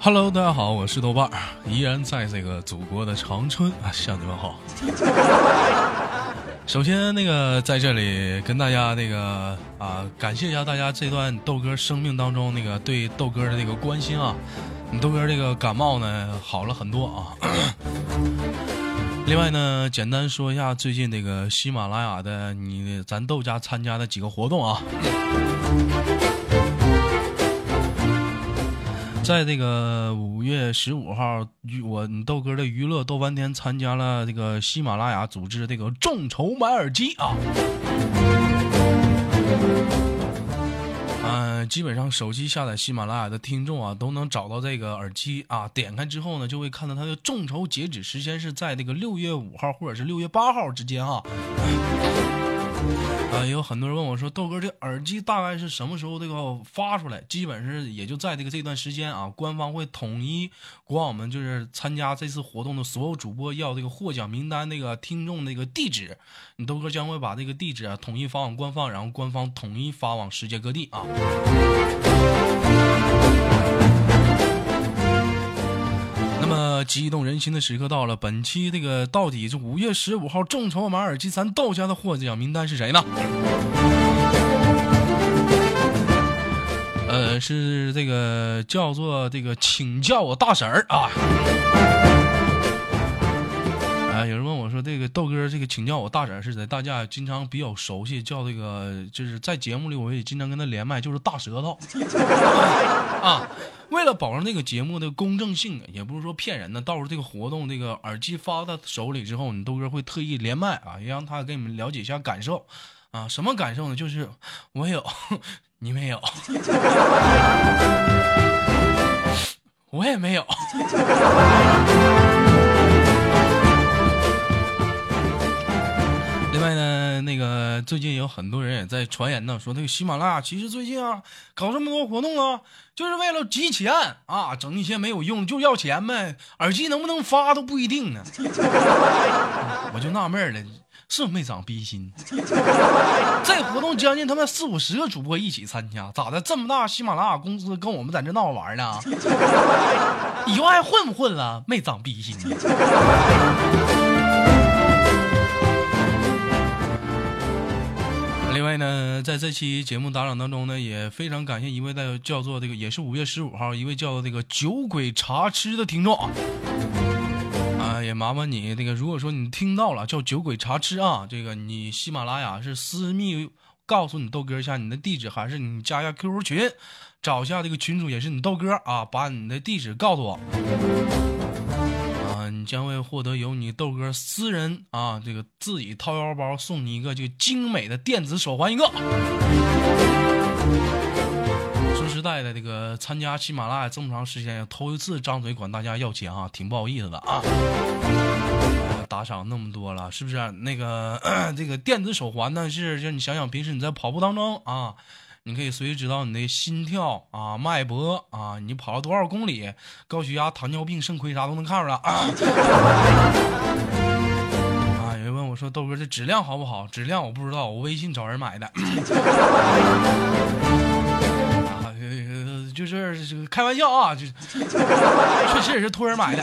Hello，大家好，我是豆瓣儿，依然在这个祖国的长春啊，向你们好。首先，那个在这里跟大家那个啊，感谢一下大家这段豆哥生命当中那个对豆哥的那个关心啊，你豆哥这个感冒呢好了很多啊。另外呢，简单说一下最近这个喜马拉雅的你咱豆家参加的几个活动啊。在这个五月十五号，我你豆哥的娱乐豆翻天参加了这个喜马拉雅组织这个众筹买耳机啊。嗯，基本上手机下载喜马拉雅的听众啊，都能找到这个耳机啊。点开之后呢，就会看到它的众筹截止时间是在这个六月五号或者是六月八号之间啊。啊，有很多人问我说：“豆哥，这耳机大概是什么时候这个发出来？基本是也就在这个这段时间啊，官方会统一管我们就是参加这次活动的所有主播要这个获奖名单那个听众那个地址，你豆哥将会把这个地址啊统一发往官方，然后官方统一发往世界各地啊。”么激动人心的时刻到了，本期这个到底是五月十五号众筹买耳机，咱豆家的获奖名单是谁呢？呃，是这个叫做这个，请叫我大婶儿啊。啊，有人问我说，这个豆哥，这个请叫我大婶是谁？大家经常比较熟悉，叫这个，就是在节目里我也经常跟他连麦，就是大舌头啊。为了保证这个节目的公正性，也不是说骗人的。到时候这个活动，这个耳机发到手里之后，你豆哥会特意连麦啊，让他给你们了解一下感受啊。什么感受呢？就是我有，你没有，我也没有。另外呢，那个最近有很多人也在传言呢，说那个喜马拉雅其实最近啊搞这么多活动啊，就是为了集钱啊，整一些没有用就要钱呗，耳机能不能发都不一定呢。我就纳闷了，是不没长逼心？这活动将近他妈四五十个主播一起参加，咋的？这么大喜马拉雅公司跟我们在这闹着玩呢？以后还混不混了？没长逼心。外呢，在这期节目打赏当中呢，也非常感谢一位叫做这个，也是五月十五号一位叫做这个酒鬼茶痴的听众啊，也麻烦你那个，如果说你听到了叫酒鬼茶痴啊，这个你喜马拉雅是私密告诉你豆哥一下你的地址，还是你加一下 QQ 群，找一下这个群主也是你豆哥啊，把你的地址告诉我。将会获得由你豆哥私人啊，这个自己掏腰包送你一个这个精美的电子手环一个。说实在的，这个参加喜马拉雅这么长时间，头一次张嘴管大家要钱啊，挺不好意思的啊。打赏那么多了，是不是？那个 这个电子手环呢，是就你想想，平时你在跑步当中啊。你可以随时知道你的心跳啊、脉搏啊，你跑了多少公里，高血压、糖尿病、肾亏啥都能看出来啊。啊，有人问我说：“豆哥，这质量好不好？”质量我不知道，我微信找人买的。啊，就是开玩笑啊，就确实也是托人买的。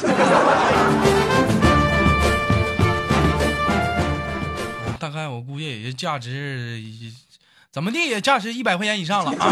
大概我估计也就价值。怎么地也价值一百块钱以上了啊！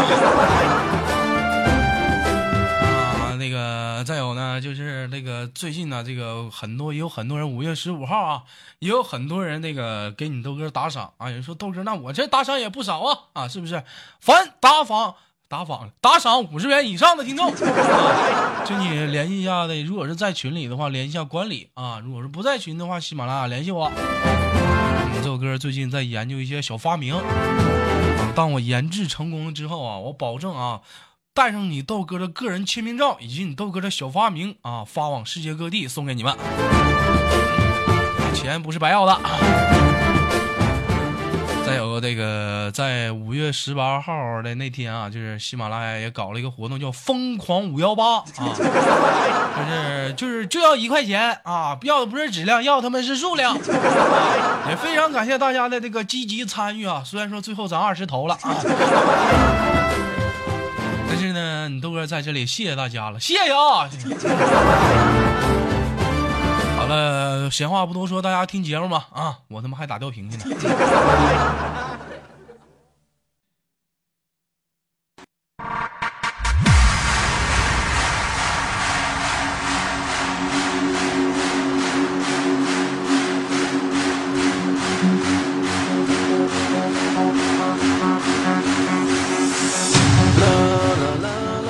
啊，那个再有呢，就是那个最近呢，这个很多也有很多人五月十五号啊，也有很多人那个给你豆哥打赏啊。有人说豆哥，那我这打赏也不少啊啊，是不是？凡打赏打赏打赏五十元以上的听众，就你联系一下的。如果是在群里的话，联系一下管理啊；如果是不在群的话，喜马拉雅联系我。豆哥最近在研究一些小发明。当我研制成功了之后啊，我保证啊，带上你豆哥的个人签名照以及你豆哥的小发明啊，发往世界各地送给你们。钱不是白要的。再再有这个，在五月十八号的那天啊，就是喜马拉雅也搞了一个活动，叫“疯狂五幺八”啊，就是就是就要一块钱啊，要的不是质量，要他们是数量。也非常感谢大家的这个积极参与啊，虽然说最后咱二十投了啊，但是呢，你豆哥在这里谢谢大家了，谢谢啊。好了，闲话不多说，大家听节目吧啊！我他妈还打吊瓶去呢。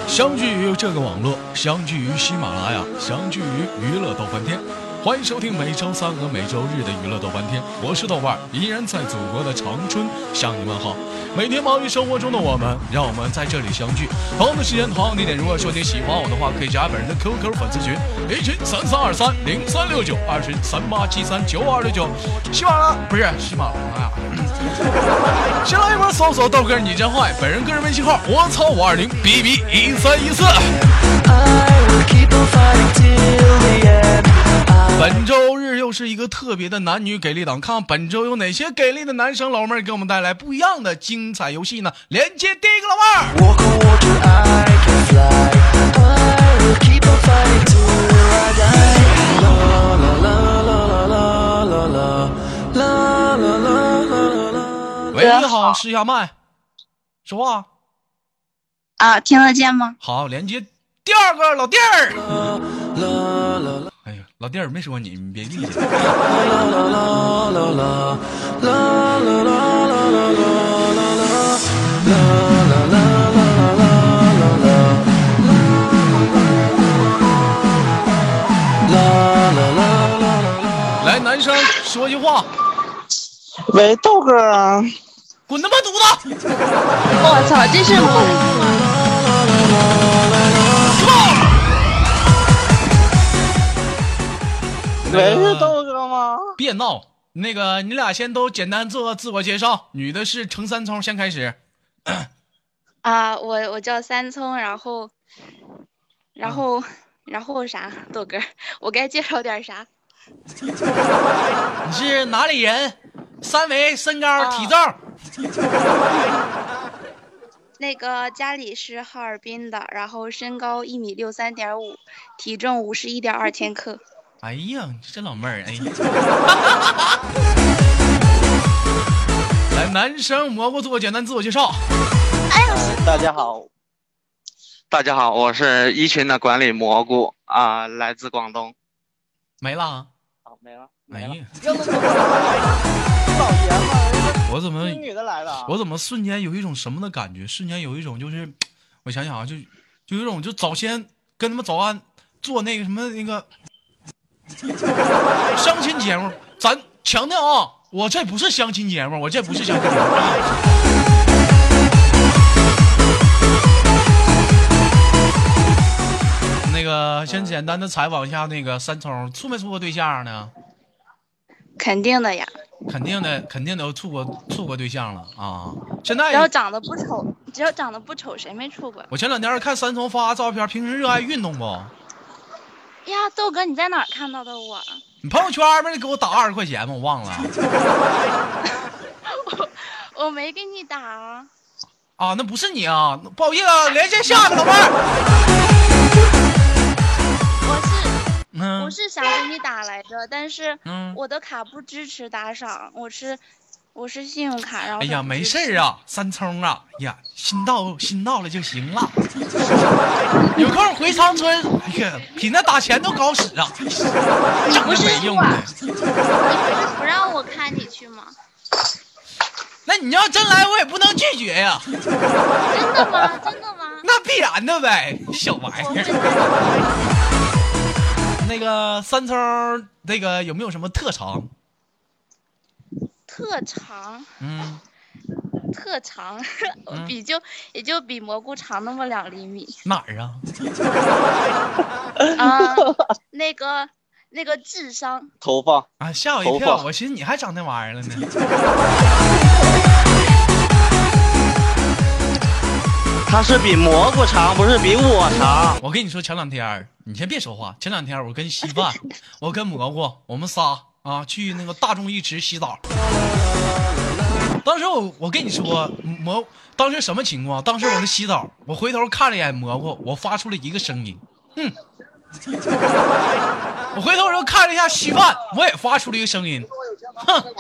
相聚于这个网络，相聚于喜马拉雅，相聚于娱乐逗翻天。欢迎收听每周三和每周日的娱乐豆瓣天，我是豆瓣，依然在祖国的长春向你问好。每天忙于生活中的我们，让我们在这里相聚。同样的时间，同样地点。如果说你喜欢我的话，可以加本人的 QQ 粉丝群，一群三三二三零三六九，二群三八七三九二六九。喜马拉不是喜马拉雅，先来一波搜索豆哥你真坏。本人个人微信号：我操五二零 B B 一三一四。本周日又是一个特别的男女给力档，看看本周有哪些给力的男生老妹儿给我们带来不一样的精彩游戏呢？连接第一个老妹儿。喂，你好，试一下麦，说话。啊，听得见吗？好，连接第二个老弟儿。老弟儿没说你，你别理解。来，男生说句话。喂，豆哥，滚他妈犊子！我操，这是 喂，是豆哥吗？别闹！那个，你俩先都简单做个自我介绍。女的是程三聪，先开始。啊，我我叫三聪，然后，然后，然后啥？豆哥，我该介绍点啥？你是哪里人？三围、身高、体重。那个家里是哈尔滨的，然后身高一米六三点五，体重五十一点二千克。哎呀，这老妹儿，哎呀！来，男生蘑菇做个简单自我介绍。哎呀，大家好，大家好，我是一群的管理蘑菇啊，来自广东。没了？好，没了。哎呀！老爷们儿，我怎么女的来了？我怎么瞬间有一种什么的感觉？瞬间有一种就是，我想想啊，就就有一种就早先跟他们早安做那个什么那个。相亲节目，咱强调啊，我这不是相亲节目，我这不是相亲节目。那个，先简单的采访一下那个三聪，处没处过对象呢？肯定的呀。肯定的，肯定都处过处过对象了啊。现在只要长得不丑，只要长得不丑，谁没处过？我前两天看三聪发照片，平时热爱运动不？呀，豆哥，你在哪儿看到的我？你朋友圈不是给我打二十块钱吗？我忘了。我 我没给你打。啊，那不是你啊，不好意思，连线下个老妹儿。我是，我是想给你打来着，但是我的卡不支持打赏，我是。我是信用卡，然后。哎呀，没事儿啊，三聪啊，呀，心到心到了就行了。有空回长春，哎呀，比那打钱都高使啊！你不是没用的，你不是不让我看你去吗？那你要真来，我也不能拒绝呀。真的吗？真的吗？那必然的呗，小玩意儿。那个三聪，那个有没有什么特长？特长嗯，特长，比就也就比蘑菇长那么两厘米。哪儿啊？啊，那个那个智商头发啊，吓我一跳！我寻思你还长那玩意儿了呢。他是比蘑菇长，不是比我长。我跟你说，前两天你先别说话。前两天我跟稀饭，我跟蘑菇，我们仨啊去那个大众浴池洗澡。当时我我跟你说蘑，当时什么情况？当时我在洗澡，我回头看了一眼蘑菇，我发出了一个声音，哼。我回头时候看了一下稀饭，我也发出了一个声音，哼。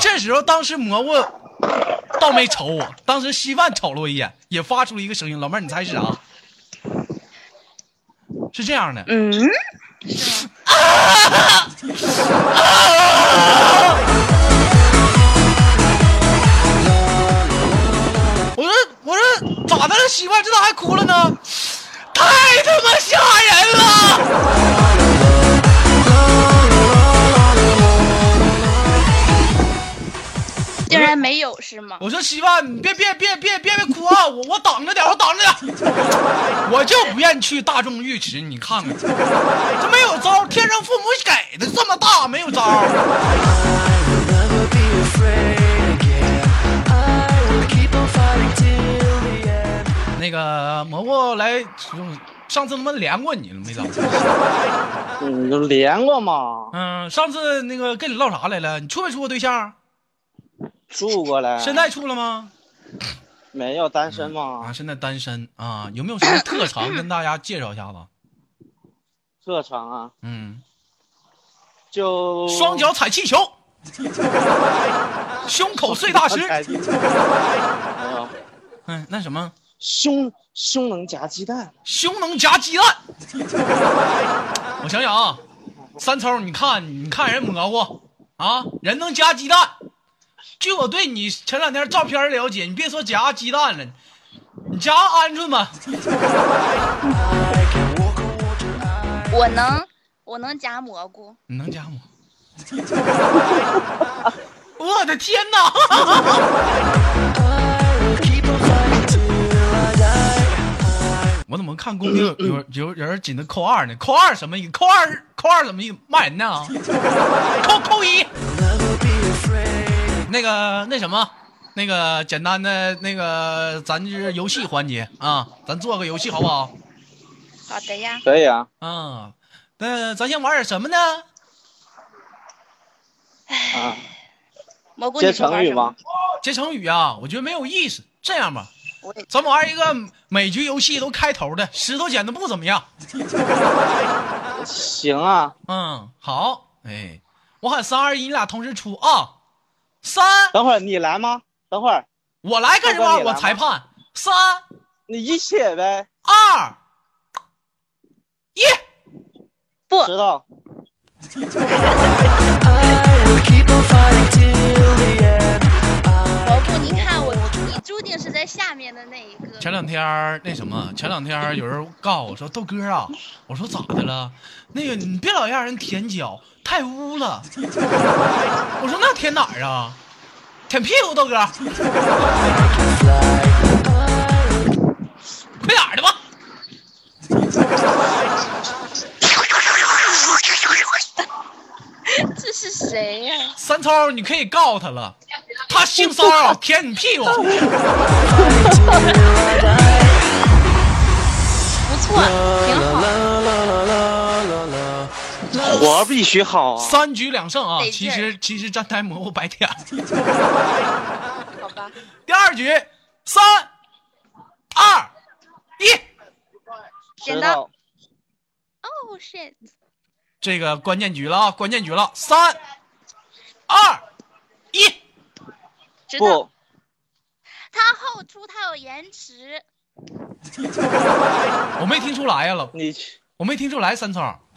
这时候，当时蘑菇倒没瞅我，当时稀饭瞅了我一眼，也发出了一个声音。老妹儿，你猜是啥？是这样的。嗯。啊 啊我说，我说，咋的了？媳妇这咋还哭了呢？太他妈吓人了！竟然没有是吗？我说稀饭，你别别别别别别哭啊！我我挡着点，我挡着点，我就不愿意去大众浴池。你看看，这没有招，天生父母给的这么大，没有招。那个蘑菇来，上次他妈连过你了没？咋？嗯，连过嘛？嗯，上次那个跟你唠啥来了？你处没处过对象？处过了，现在处了吗？没有，单身吗？啊，现在单身啊，有没有什么特长跟大家介绍一下子？特长啊，嗯，就双脚踩气球，胸口碎大石，嗯，那什么？胸胸能夹鸡蛋，胸能夹鸡蛋。我想想啊，三抽，你看，你看人蘑菇啊，人能夹鸡蛋。据我对你前两天照片了解，你别说夹鸡蛋了，你夹鹌鹑吧。我能，我能夹蘑菇。你能夹蘑？我的天哪！我怎么看公屏有有人紧的扣二呢？扣二什么意思？扣二扣二怎么意思？骂人呢？扣扣一。那个那什么，那个简单的那个，咱就是游戏环节啊，咱做个游戏好不好？好的呀。可以啊。嗯，那咱先玩点什么呢？啊。蘑菇接成语吗？接成语啊，我觉得没有意思。这样吧，咱们玩一个每局游戏，都开头的，石头剪子布怎么样？行啊。嗯，好。哎，我喊三二一，你俩同时出啊。三，等会儿你来吗？等会儿我来干什么？我裁判。三，你一起呗。二，一，不知道。在下面的那一个。前两天那什么，前两天有人告我说豆哥啊，我说咋的了？那个你别老让人舔脚。太污了！我说那舔哪儿啊？舔屁股，豆哥，快点的吧！这是谁呀？三超，你可以告他了，他性骚扰舔你屁股。不错，挺好。活必须好，三局两胜啊！其实其实站台蘑菇白舔。好吧。第二局，三二一，剪刀。Oh shit！这个关键局了啊，关键局了，三二一，不。他后出，他有延迟。我没听出来呀，老你去。我没听出来，三聪。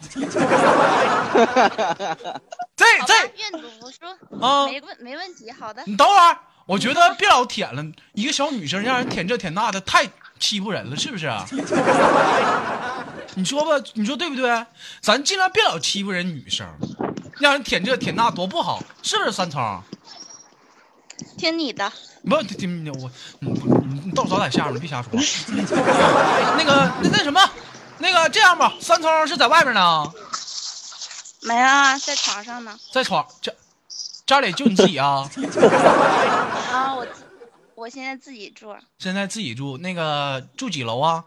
这这愿赌服输啊，没问没问题，好的。你等会儿，我觉得别老舔了，一个小女生让人舔这舔那的，太欺负人了，是不是？你说吧，你说对不对？咱尽量别老欺负人女生，让人舔这舔那多不好，是不是？三聪，听你的。不听我，你你你到时候在下面，别瞎说。那个那那什么。那个这样吧，三聪是在外边呢，没啊，在床上呢，在床家家里就你自己啊？啊，我我现在自己住，现在自己住，那个住几楼啊？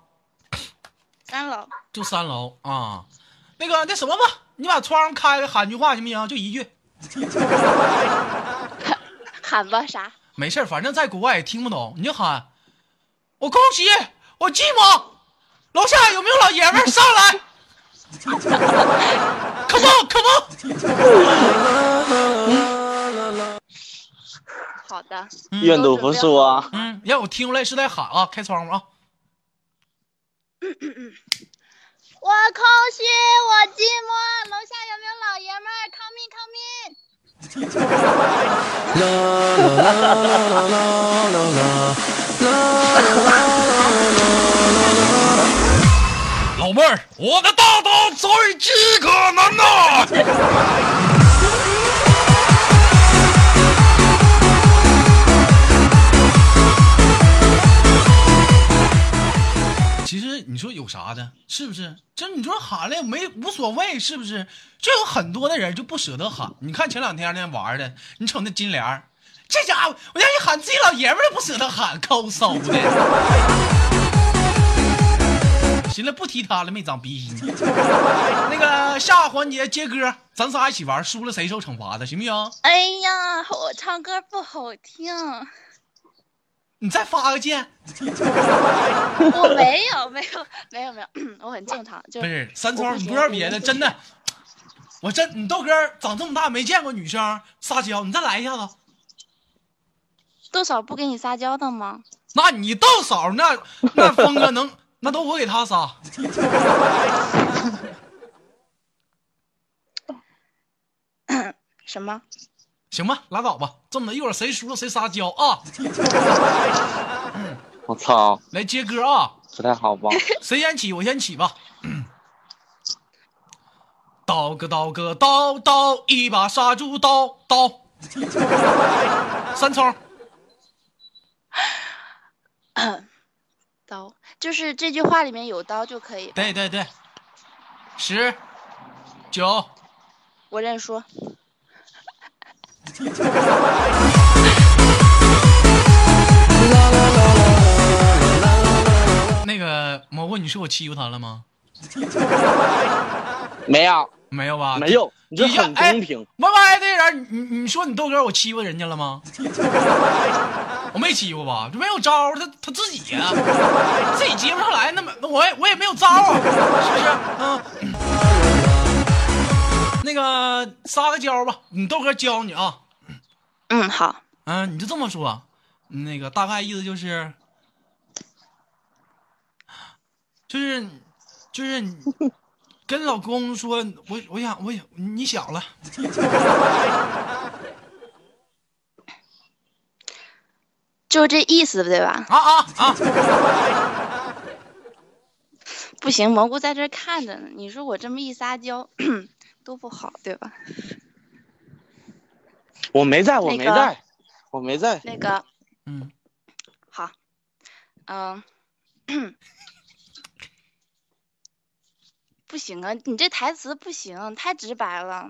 三楼。住三楼啊。那个那什么吧，你把窗开开，喊句话行不行？就一句。喊吧，啥？没事反正在国外也听不懂，你就喊。我恭喜，我寂寞。楼下有没有老爷们儿上来？Come on，Come on。好的。愿赌服输啊。嗯，让我听出来是在喊啊，开窗户啊。我空虚，我寂寞，楼下有没有老爷们？Come in，Come in。老妹儿，我的大刀最饥渴难耐。其实你说有啥的，是不是？你说喊了也没无所谓，是不是？就有很多的人就不舍得喊。你看前两天那玩的，你瞅那金莲这家伙，我让你喊自己老爷们都不舍得喊，抠搜的。行了，不提他了，没长逼心。那个下环节接歌，咱仨一起玩，输了谁受惩罚的，行不行？哎呀，我唱歌不好听。你再发个贱，我没有，没有，没有，没有，我很正常。就不是三聪，你不说别的，真的，我真你豆哥长这么大没见过女生撒娇，你再来一下子。豆嫂不给你撒娇的吗？那你豆嫂那那峰哥能 那都我给他撒。什么？行吧，拉倒吧，这么的，一会儿谁输了谁撒娇啊！我操！来接歌啊！不太好吧？谁先起？我先起吧。刀哥刀哥刀刀，一把杀猪刀刀。三聪。刀就是这句话里面有刀就可以。对对对。十九。我认输。那个蘑菇，你说我欺负他了吗？没有，没有吧？没有，你这很公平。歪歪的人，你你说你豆哥我欺负人家了吗？我没欺负吧？这没有招，他他自己呀，自己接不上来，那么我也我也没有招啊，是不是？嗯。那个撒个娇吧，你豆哥教你啊。嗯，好。嗯，你就这么说，那个大概意思就是，就是就是 跟老公说，我我想我想你想了，就这意思对吧？啊啊啊！不行，蘑菇在这看着呢。你说我这么一撒娇。多不好，对吧？我没在，我没在，我没在。那个，嗯，好，嗯，不行啊，你这台词不行，太直白了。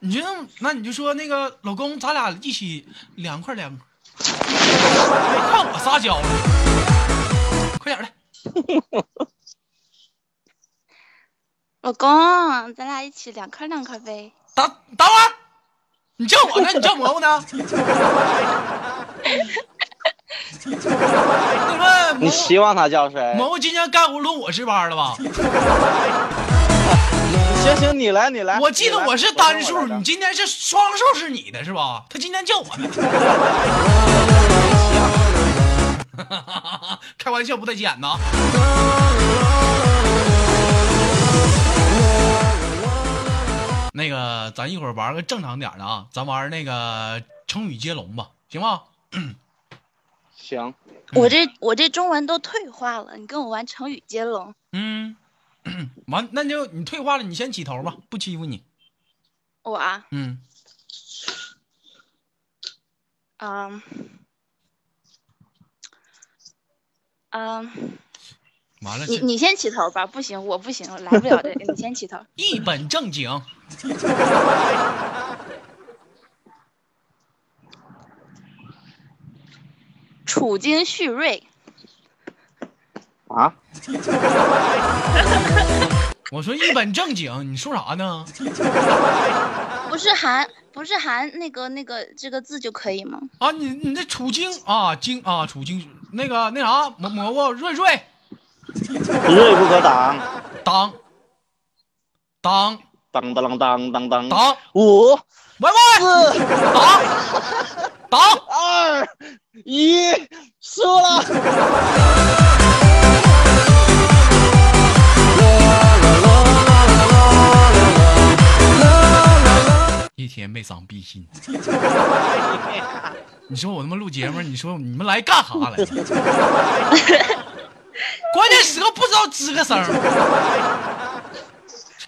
你就那你就说那个老公，咱俩一起凉快凉快。看我撒娇了，快点的。老公，咱俩一起凉快凉快呗。等等会儿，你叫我呢？你叫蘑菇呢？你 你希望他叫谁？蘑菇今天干活轮我值班了吧？行行，你来你来。我记得我是单数，你今天是双数，是你的是吧？他今天叫我呢。开玩笑不带剪的。那个，咱一会儿玩个正常点的啊，咱玩那个成语接龙吧，行吗？行。我这我这中文都退化了，你跟我玩成语接龙。嗯，完，那就你退化了，你先起头吧，不欺负你。我啊。嗯。嗯。嗯。完了，你你先起头吧，不行，我不行，来不了这个，你先起头。一本正经。处经蓄锐。啊？我说一本正经，你说啥呢？不是含，不是含那个那个这个字就可以吗？啊，你你这处经啊经啊处经那个那啥蘑蘑菇瑞瑞，锐不可挡，当当当当当当当，当五。喂喂四。打，打 二。一，输了。一天没长逼心。你说我他妈录节目，你说你们来干啥来？关键时刻不知道吱个声儿，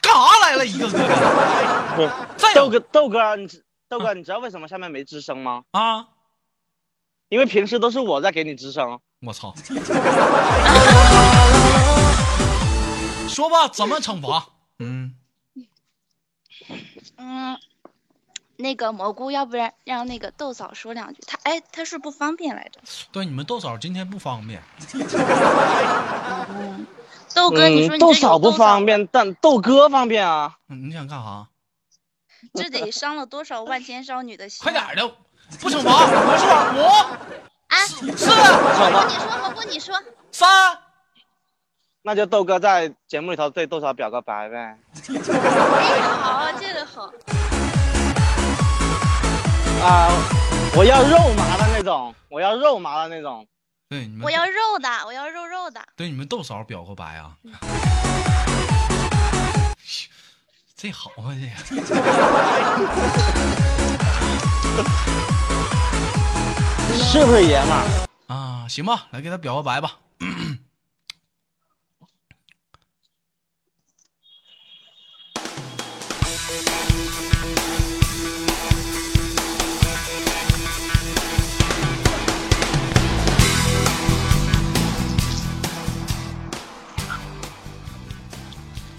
干啥来了？一个个的。再有豆哥，豆哥，你知豆哥，你知道为什么下面没吱声吗？啊！因为平时都是我在给你吱声。我操！说吧，怎么惩罚？嗯，嗯，那个蘑菇，要不然让那个豆嫂说两句。他哎，他是不方便来着。对，你们豆嫂今天不方便。嗯，豆哥，你说嗯，你豆嫂不方便，但豆哥方便啊。嗯你想干啥？这得伤了多少万千少女的心？快点儿！的，不惩罚。我说五啊，四蘑菇，你说，蘑菇，你说。三。那就豆哥在节目里头对豆嫂表个白呗。哎，好，这个好。啊，我要肉麻的那种，我要肉麻的那种。对你们，我要肉的，我要肉肉的。对你们豆嫂表个白啊！这好啊，这 是不是爷们儿？啊，行吧，来给他表个白吧。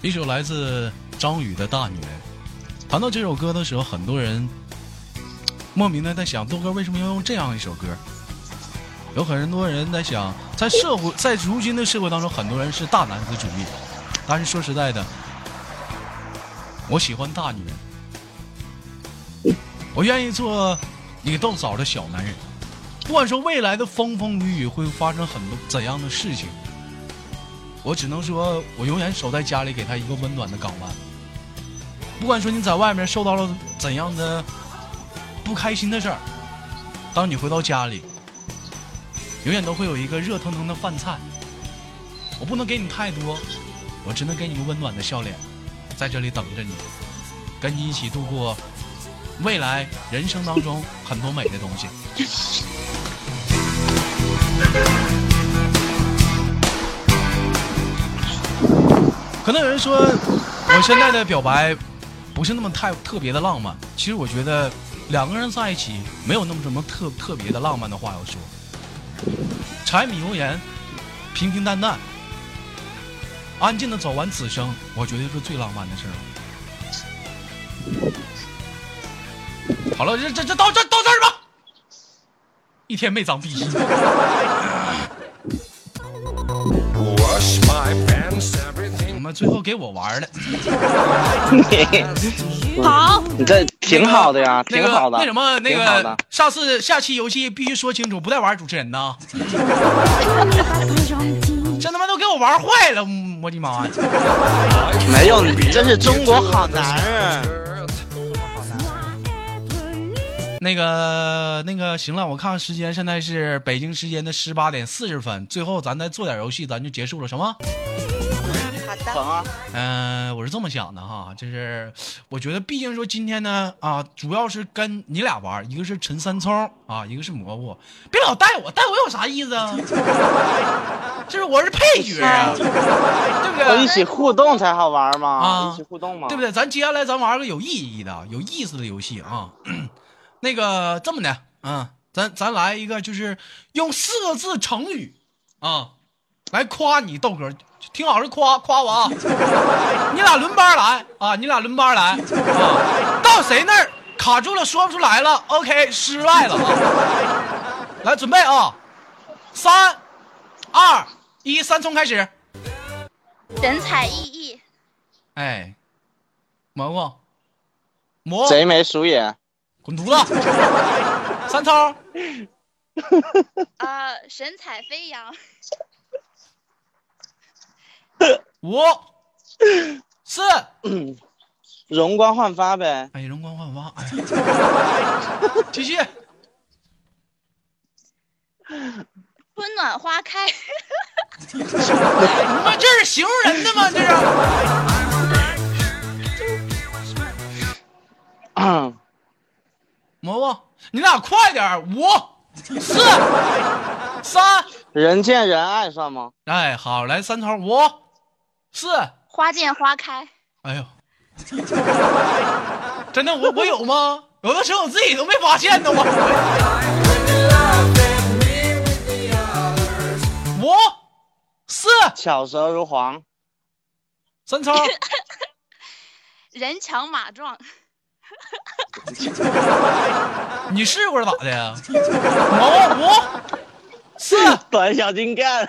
一首来自张宇的《大女人》。谈到这首歌的时候，很多人莫名的在想，豆哥为什么要用这样一首歌？有很多人在想，在社会，在如今的社会当中，很多人是大男子主义，但是说实在的，我喜欢大女人，我愿意做一个豆嫂的小男人。不管说未来的风风雨雨会发生很多怎样的事情，我只能说，我永远守在家里，给他一个温暖的港湾。不管说你在外面受到了怎样的不开心的事儿，当你回到家里，永远都会有一个热腾腾的饭菜。我不能给你太多，我只能给你个温暖的笑脸，在这里等着你，跟你一起度过未来人生当中很多美的东西。可能有人说，我现在的表白不是那么太特别的浪漫。其实我觉得两个人在一起没有那么什么特特别的浪漫的话要说，柴米油盐，平平淡淡，安静的走完此生，我觉得是最浪漫的事了。好了，这这这到这到这儿吧，一天没长鼻息。Wash my pants, everything. 们最后给我玩了，好，你这挺好的呀，那挺好的。个那什么那个挺好的，下次下期游戏必须说清楚，不带玩主持人的。这他妈都给我玩坏了，我的妈呀！没有，你这是中国好男人。那个那个，行了，我看看时间，现在是北京时间的十八点四十分。最后咱再做点游戏，咱就结束了，什么？好的。嗯、我是这么想的哈，就是我觉得，毕竟说今天呢啊，主要是跟你俩玩，一个是陈三聪啊，一个是蘑菇，别老带我，带我有啥意思啊？就是我是配角啊，对不对？要一起互动才好玩嘛，啊一起互动嘛，对不对？咱接下来咱玩个有意义的、有意思的游戏啊。那个这么的，嗯，咱咱来一个，就是用四个字成语啊，来夸你豆哥，听好是夸夸我 啊。你俩轮班来啊，你俩轮班来啊，到谁那儿卡住了说不出来了，OK 失败了啊。来准备啊，三、二、一，三从开始。神采奕奕，哎，蘑菇，蘑贼眉鼠眼，滚犊子！三超，啊，神采飞扬，五、四，容光焕发呗。哎，容光焕发。哎，继续。春暖花开，你们这是形容人的吗？这是。蘑菇，你俩快点！五、四、三，人见人爱算吗？哎，好，来三头，五、四，花见花开，哎呦，真的，我我有吗？有的时候我自己都没发现呢，我。五、四、巧舌如簧，三超，人强马壮，你试过是咋的呀？毛？五、四，短小精干。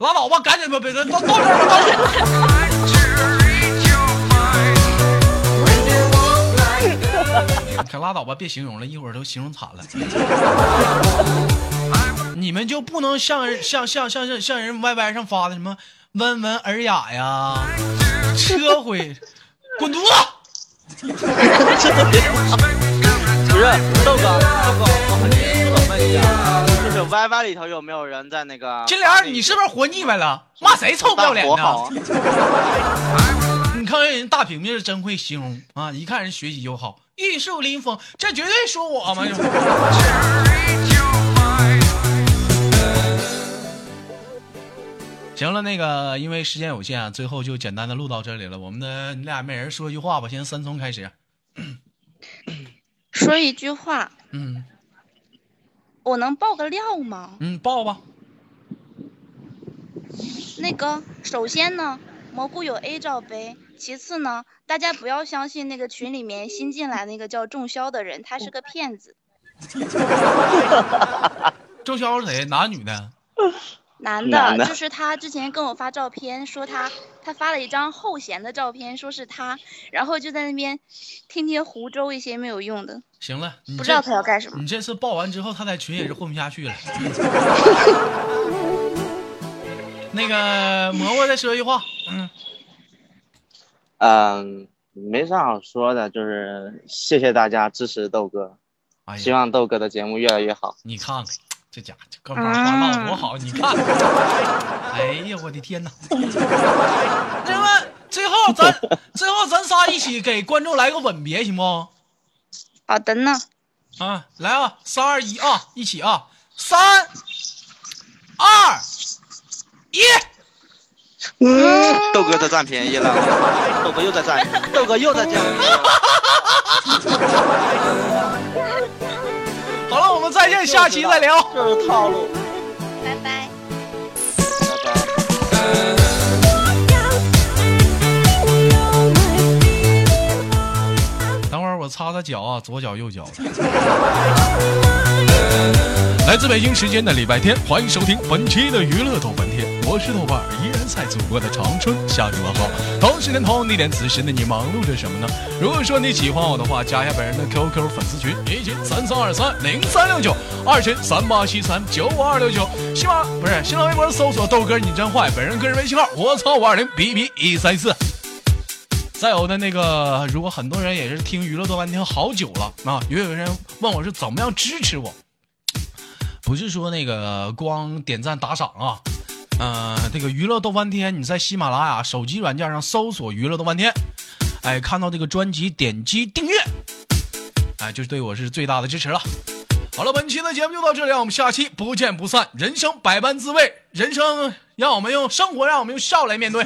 拉倒吧，赶紧吧，别别到到这儿吧，可拉倒吧，别形容了，一会儿都形容惨了。你们就不能像人像像像像像人 YY 上发的什么温文尔雅呀，车毁，滚犊子！不是豆哥，豆哥，我问一下，就是 YY 里头有没有人在那个？金莲，你是不是活腻歪了？骂谁臭不要脸呢？你看人大平平是真会形容啊，一看人学习就好，玉树临风，这绝对说我嘛。行了，那个因为时间有限啊，最后就简单的录到这里了。我们的你俩每人说一句话吧，先三聪开始。说一句话，嗯我能爆个料吗？嗯，爆吧。那个，首先呢，蘑菇有 A 罩杯。其次呢，大家不要相信那个群里面新进来那个叫仲潇的人，他是个骗子。仲潇是谁？男女的？男的，男的就是他之前跟我发照片，说他他发了一张后弦的照片，说是他，然后就在那边天天胡诌一些没有用的，行了，你不知道他要干什么。你这次报完之后，他在群也是混不下去了。那个蘑菇再说一句话，嗯，嗯，没啥好说的，就是谢谢大家支持豆哥，哎希望豆哥的节目越来越好。你看看这家伙，这干嘛话唠得多好，你看，哎呀，我的天哪！那么最后咱最后咱仨一起给观众来个吻别，行不？好的呢，啊，来啊，三二一啊，一起啊，三二一，嗯，豆哥在占便宜了，豆哥又在占，豆哥又在占便宜了。好了，我们再见，下期再聊。就是套路。我擦擦脚啊，左脚右脚。来自北京时间的礼拜天，欢迎收听本期的娱乐豆瓣天，我是豆瓣，依然在祖国的长春向你问好。同时间同地点，此时的你忙碌着什么呢？如果说你喜欢我的话，加一下本人的 QQ 粉丝群，一群三三二三零三六九，二群三八七三九五二六九。喜马不是新浪微博搜索豆哥你真坏，本人个人微信号我操五二零 B B 一三四。再有的那个，如果很多人也是听娱乐豆瓣听好久了啊，也有人问我是怎么样支持我，不是说那个光点赞打赏啊，呃，这个娱乐豆瓣天，你在喜马拉雅手机软件上搜索娱乐豆瓣天，哎，看到这个专辑点击订阅，哎，就是对我是最大的支持了。好了，本期的节目就到这里，我们下期不见不散。人生百般滋味，人生让我们用生活，让我们用笑来面对。